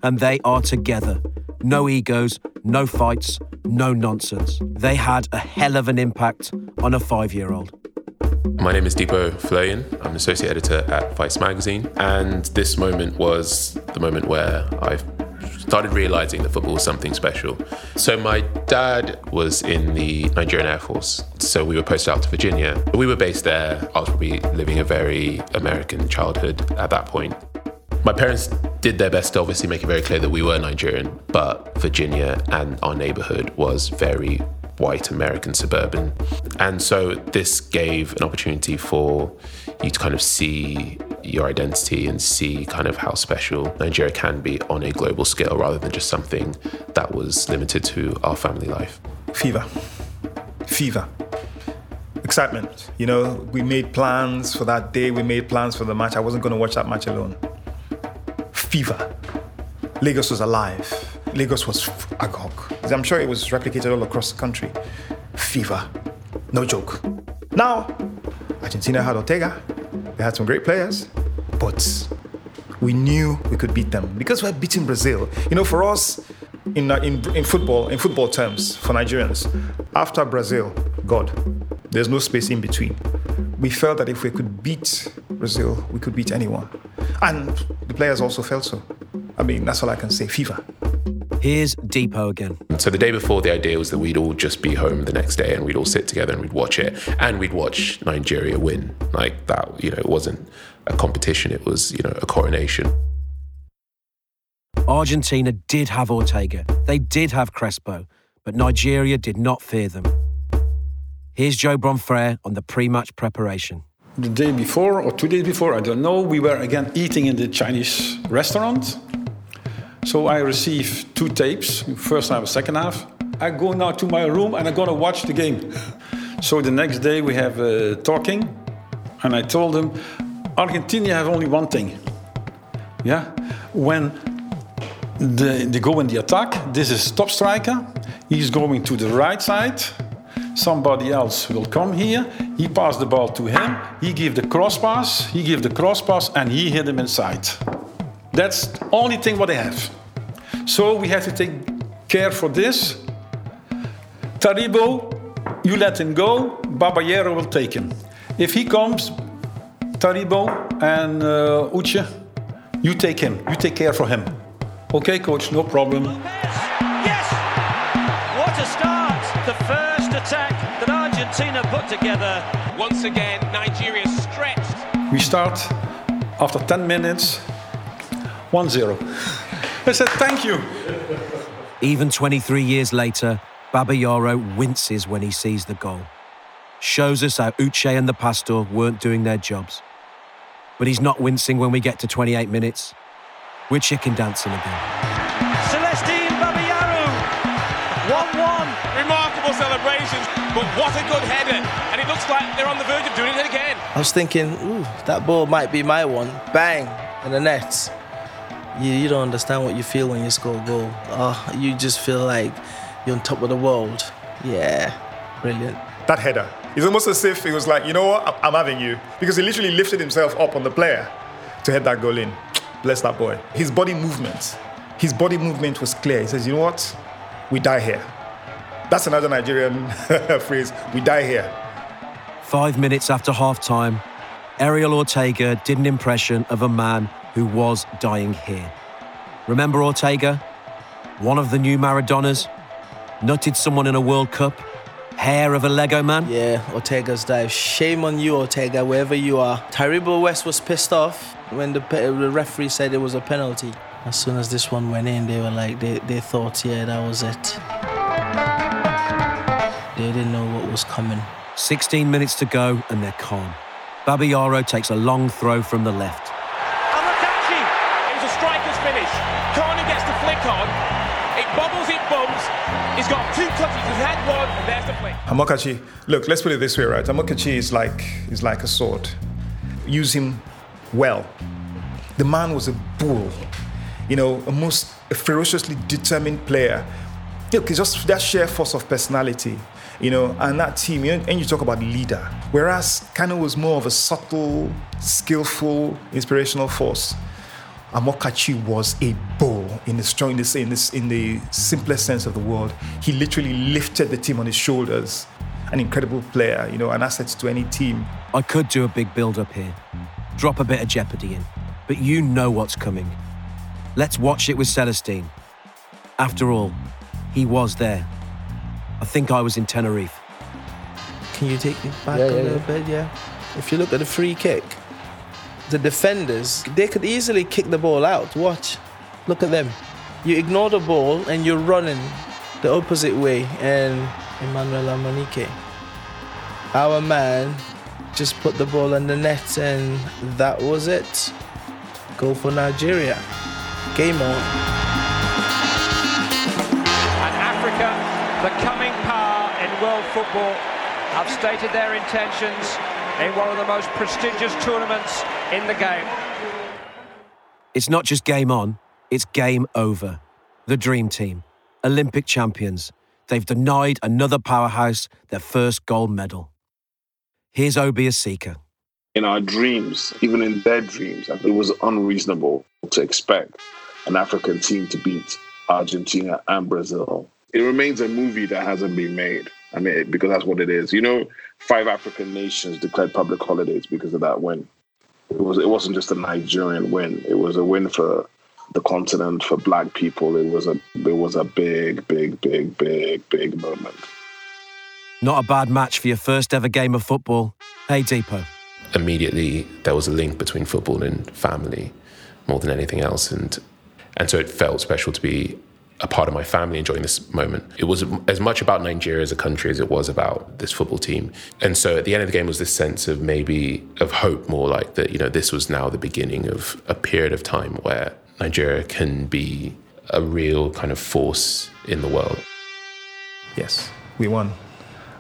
And they are together. No egos, no fights, no nonsense. They had a hell of an impact on a five year old. My name is Dipo Faloyin. I'm an associate editor at Vice Magazine. And this moment was the moment where I started realizing that football was something special. So my dad was in the Nigerian Air Force. So we were posted out to Virginia. We were based there. I was probably living a very American childhood at that point. My parents did their best to obviously make it very clear that we were Nigerian, but Virginia and our neighborhood was very white American suburban. And so this gave an opportunity for you to kind of see your identity and see kind of how special Nigeria can be on a global scale rather than just something that was limited to our family life. Fever. Fever. excitement. You know, we made plans for that day, we made plans for the match. I wasn't going to watch that match alone. Fever. Lagos was alive. Lagos was agog. I'm sure it was replicated all across the country. Fever. No joke. Now, Argentina had Ortega. They had some great players, but we knew we could beat them because we're beating Brazil. You know, for us, in, uh, in, in football, in football terms, for Nigerians, after Brazil, God, there's no space in between. We felt that if we could beat Brazil, we could beat anyone. And the players also felt so. I mean, that's all I can say. Fever. Here's Dipo again. So the day before, the idea was that we'd all just be home the next day and we'd all sit together and we'd watch it and we'd watch Nigeria win. Like that, you know, it wasn't a competition, it was, you know, a coronation. Argentina did have Ortega, they did have Crespo, but Nigeria did not fear them. Here's Joe Bonfrere on the pre match preparation. The day before, or two days before, I don't know, we were again eating in the Chinese restaurant. So I received two tapes, first half, second half. I go now to my room and I'm gonna watch the game. so the next day we have uh, talking, and I told them, Argentina have only one thing. Yeah, when the, they go in the attack, this is top striker. He's going to the right side. Somebody else will come here. He pass the ball to him. He give the cross pass. He give the cross pass, and he hit him inside. That's the only thing what they have. So we have to take care for this. Taribo, you let him go. Babayaro will take him. If he comes, Taribo and uh, Uche, you take him. You take care for him. Okay, coach, no problem. Yes! What a start! The first attack that Argentina put together. Once again, Nigeria stretched. We start after 10 minutes, 1 0. I said, thank you. Even 23 years later, Babayaro winces when he sees the goal. Shows us how Uche and the Pastor weren't doing their jobs. But he's not wincing when we get to 28 minutes. We're chicken dancing again. What a good header. And it looks like they're on the verge of doing it again. I was thinking, ooh, that ball might be my one. Bang, in the net. You, you don't understand what you feel when you score a goal. Oh, you just feel like you're on top of the world. Yeah, brilliant. That header. It's almost as if he was like, you know what, I'm- I'm having you. Because he literally lifted himself up on the player to head that goal in. Bless that boy. His body movement, his body movement was clear. He says, you know what, we die here. That's another Nigerian phrase, we die here. Five minutes after half time, Ariel Ortega did an impression of a man who was dying here. Remember Ortega? One of the new Maradonas? Nutted someone in a World Cup? Hair of a Lego man? Yeah, Ortega's dive. Shame on you, Ortega, wherever you are. Taribo West was pissed off when the, pe- the referee said it was a penalty. As soon as this one went in, they were like, they, they thought, yeah, that was it. They didn't know what was coming. 16 minutes to go and they're calm. Babayaro takes a long throw from the left. Amokachi, it was a striker's finish. Kanu gets the flick on. It bobbles, it bumps. He's got two touches. He's had one, and there's the flick. Amokachi, look, let's put it this way, right? Amokachi is like is like a sword. Use him well. The man was a bull, you know, a most ferociously determined player. Look, it's just that sheer force of personality, you know, and that team. You know, and you talk about leader, whereas Kanu was more of a subtle, skillful, inspirational force. Amokachi was a bull in the strong, in, this, in the simplest sense of the word. He literally lifted the team on his shoulders. An incredible player, you know, an asset to any team. I could do a big build up here, drop a bit of jeopardy in, but you know what's coming. Let's watch it with Celestine. After all, he was there. I think I was in Tenerife. Can you take me back Yeah, a yeah, little yeah. bit? Yeah. If you look at the free kick, the defenders, they could easily kick the ball out. Watch. Look at them. You ignore the ball and you're running the opposite way. And Emmanuel Amuneke, our man, just put the ball in the net and that was it. Goal for Nigeria. Game on. And Africa, the coming power in world football, have stated their intentions in one of the most prestigious tournaments in the game. It's not just game on, it's game over. The Dream Team, Olympic champions, they've denied another powerhouse their first gold medal. Here's Obi Asika. In our dreams, even in their dreams, it was unreasonable to expect an African team to beat Argentina and Brazil. It remains a movie that hasn't been made. I mean, because that's what it is. You know, five African nations declared public holidays because of that win. It was. It wasn't just a Nigerian win. It was a win for the continent, for Black people. It was a. It was a big, big, big, big, big moment. Not a bad match for your first ever game of football. Hey, Dipo. Immediately, there was a link between football and family more than anything else, and and so it felt special to be a part of my family enjoying this moment. It was as much about Nigeria as a country as it was about this football team. And so at the end of the game was this sense of maybe of hope more like that, you know, this was now the beginning of a period of time where Nigeria can be a real kind of force in the world. Yes, we won.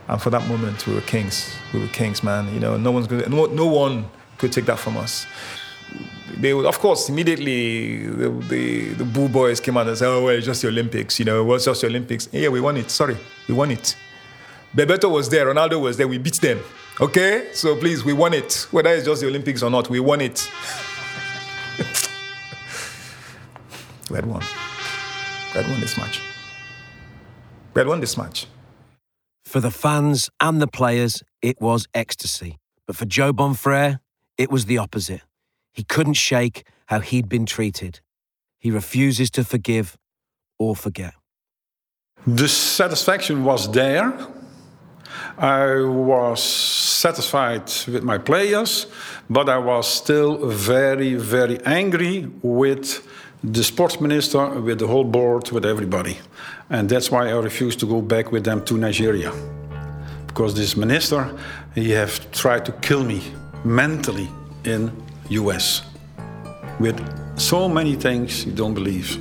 And for that moment, we were kings. We were kings, man. You know, no one's going no, no one could take that from us they of course immediately the, the, the Boo Boys came out and said, "Oh, well, it's just the Olympics, you know, what's just the Olympics?" Yeah, we won it. Sorry, we won it. Bebeto was there, Ronaldo was there. We beat them. Okay, so please, we won it. Whether it's just the Olympics or not, we won it. we had won. We had won this match. We had won this match. For the fans and the players, it was ecstasy. But for Joe Bonfrere, it was the opposite. He couldn't shake how he'd been treated. He refuses to forgive or forget. The satisfaction was there. I was satisfied with my players, but I was still very, very angry with the sports minister, with the whole board, with everybody. And that's why I refused to go back with them to Nigeria. Because this minister, he have tried to kill me mentally in US with so many things you don't believe.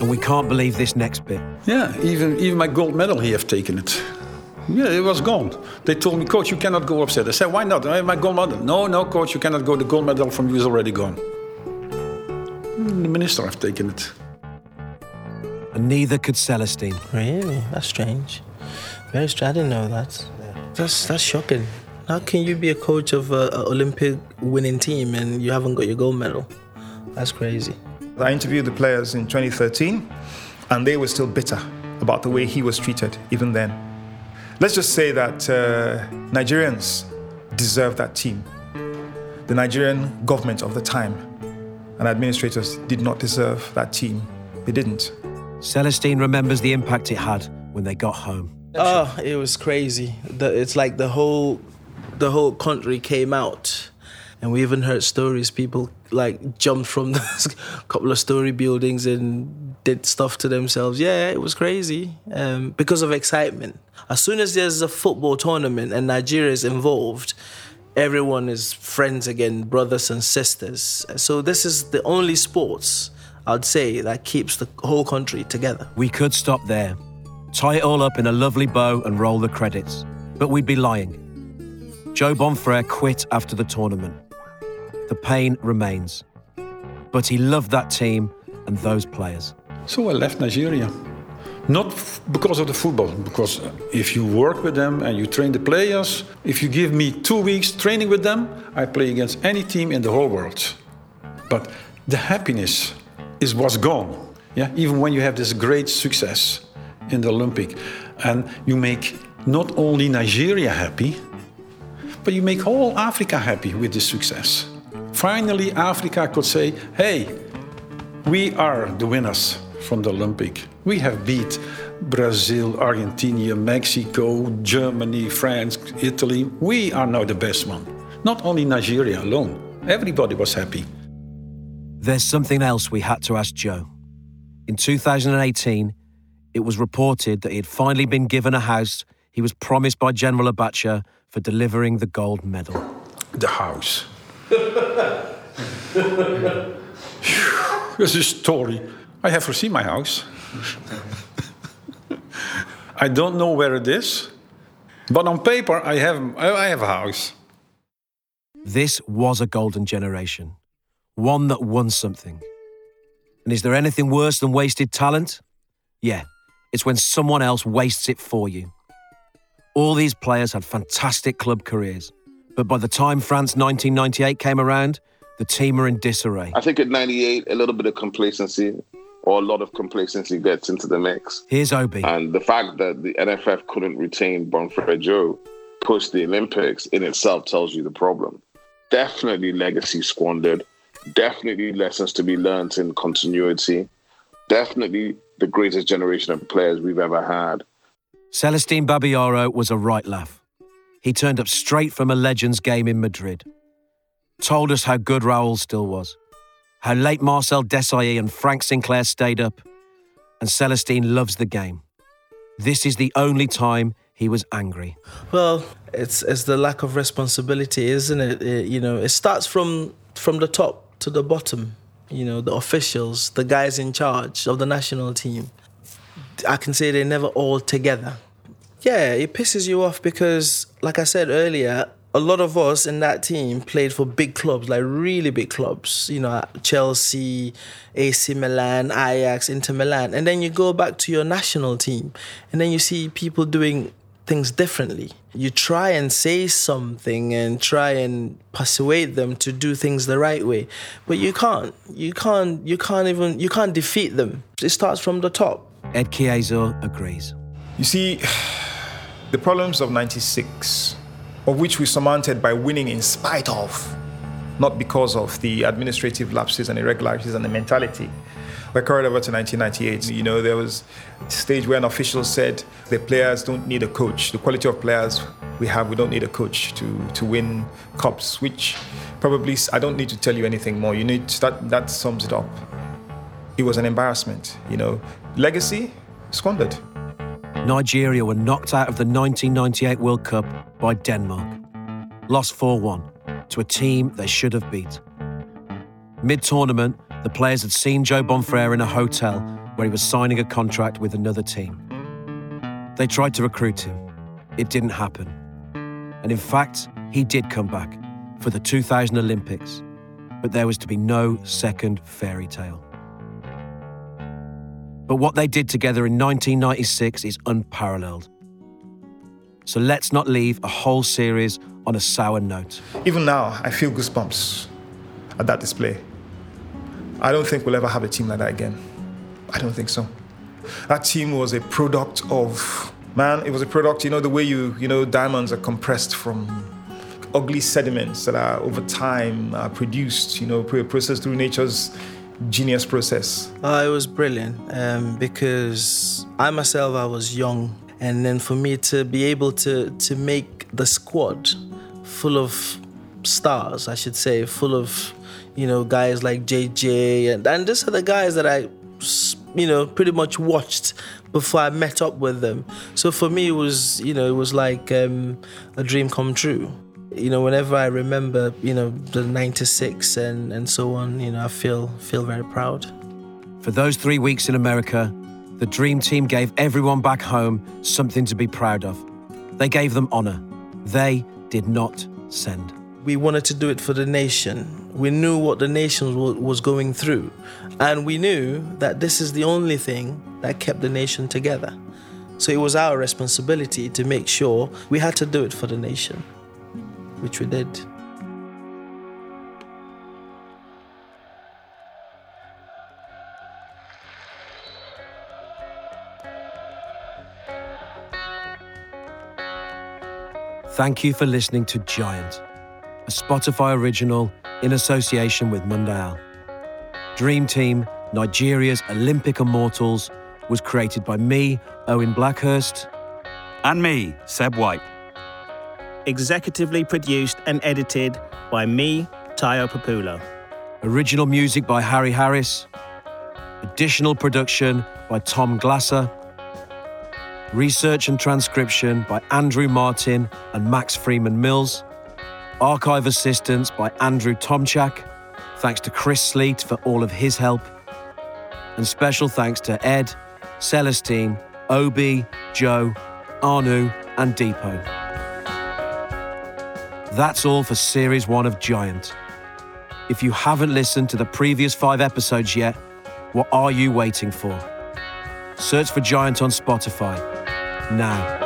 And we can't believe this next bit. Yeah, even even my gold medal, he have taken it. Yeah, it was gone. They told me, coach, you cannot go upset. I said, why not? I have my gold medal. No, no, coach, you cannot go. The gold medal from you is already gone. Hmm, the minister have taken it. And neither could Celestine. Really? That's strange. Very strange. I didn't know that. That's that's shocking. How can you be a coach of an Olympic winning team and you haven't got your gold medal? That's crazy. I interviewed the players in 2013 and they were still bitter about the way he was treated even then. Let's just say that uh, Nigerians deserve that team. The Nigerian government of the time and administrators did not deserve that team. They didn't. Celestine remembers the impact it had when they got home. Oh, it was crazy. It's like the whole the whole country came out. And we even heard stories, people like jumped from the couple of story buildings and did stuff to themselves. Yeah, it was crazy um, because of excitement. As soon as there's a football tournament and Nigeria is involved, everyone is friends again, brothers and sisters. So this is the only sports I'd say that keeps the whole country together. We could stop there, tie it all up in a lovely bow and roll the credits, but we'd be lying. Joe Bonfrere quit after the tournament. The pain remains. But he loved that team and those players. So I left Nigeria. Not because of the football, because if you work with them and you train the players, if you give me two weeks training with them, I play against any team in the whole world. But the happiness is what's gone. Yeah, even when you have this great success in the Olympic, and you make not only Nigeria happy, but you make all Africa happy with this success. Finally, Africa could say, hey, we are the winners from the Olympic. We have beat Brazil, Argentina, Mexico, Germany, France, Italy. We are now the best one. Not only Nigeria alone. Everybody was happy. There's something else we had to ask Joe. In 2018, it was reported that he had finally been given a house he was promised by General Abacha for delivering the gold medal. The house. This is a story. I have seen my house. I don't know where it is. But on paper, I have, I have a house. This was a golden generation, one that won something. And is there anything worse than wasted talent? Yeah, it's when someone else wastes it for you. All these players had fantastic club careers, but by the time France 1998 came around, the team were in disarray. I think at 98, a little bit of complacency or a lot of complacency gets into the mix. Here's Obi. And the fact that the NFF couldn't retain Bonfrere Joe post the Olympics in itself tells you the problem. Definitely legacy squandered. Definitely lessons to be learned in continuity. Definitely the greatest generation of players we've ever had. Celestine Babayaro was a right laugh. He turned up straight from a Legends game in Madrid. Told us how good Raul still was, how late Marcel Desailly and Frank Sinclair stayed up, and Celestine loves the game. This is the only time he was angry. Well, it's it's the lack of responsibility, isn't it? it? You know, it starts from from the top to the bottom. You know, the officials, the guys in charge of the national team. I can say they're never all together. Yeah, it pisses you off because, like I said earlier, a lot of us in that team played for big clubs, like really big clubs, you know, Chelsea, AC Milan, Ajax, Inter Milan. And then you go back to your national team and then you see people doing things differently. You try and say something and try and persuade them to do things the right way, but you can't. You can't. You can't even. You can't defeat them. It starts from the top. Ed Keazor agrees. You see, the problems of '96, of which we surmounted by winning in spite of, not because of the administrative lapses and irregularities and the mentality we carried over to 1998. You know, there was a stage where an official said the players don't need a coach. The quality of players we have, we don't need a coach to, to win cups, which probably, I don't need to tell you anything more. You need, that, that sums it up. It was an embarrassment, you know. Legacy, squandered. Mm. Nigeria were knocked out of the 1998 World Cup by Denmark. Lost 4 1 to a team they should have beat. Mid tournament, the players had seen Joe Bonfrere in a hotel where he was signing a contract with another team. They tried to recruit him. It didn't happen. And in fact, he did come back for the 2000 Olympics, but there was to be no second fairy tale. But what they did together in 1996 is unparalleled. So let's not leave a whole series on a sour note. Even now, I feel goosebumps at that display. I don't think we'll ever have a team like that again. I don't think so. That team was a product of, man, it was a product, you know, the way you, you know, diamonds are compressed from ugly sediments that are over time are produced, you know, processed through nature's genius process. Uh, it was brilliant um, because I myself, I was young. And then for me to be able to, to make the squad full of stars, I should say, full of you know, guys like JJ, and, and are the guys that I, you know, pretty much watched before I met up with them. So for me, it was, you know, it was like um, a dream come true. You know, whenever I remember, you know, the 96 and, and so on, you know, I feel feel very proud. For those three weeks in America, the Dream Team gave everyone back home something to be proud of. They gave them honour. They did not send we wanted to do it for the nation. We knew what the nation was going through. And we knew that this is the only thing that kept the nation together. So it was our responsibility to make sure we had to do it for the nation, which we did. Thank you for listening to Giant a Spotify original in association with Mundial. Dream Team, Nigeria's Olympic Immortals, was created by me, Owen Blackhurst. And me, Seb White. Executively produced and edited by me, Tayo Popoola. Original music by Harry Harris. Additional production by Tom Glasser. Research and transcription by Andrew Martin and Max Freeman Mills. Archive assistance by Andrew Tomchak. Thanks to Chris Sleet for all of his help. And special thanks to Ed, Celestine, Obi, Joe, Anu, and Dipo. That's all for Series 1 of Giant. If you haven't listened to the previous five episodes yet, what are you waiting for? Search for Giant on Spotify now.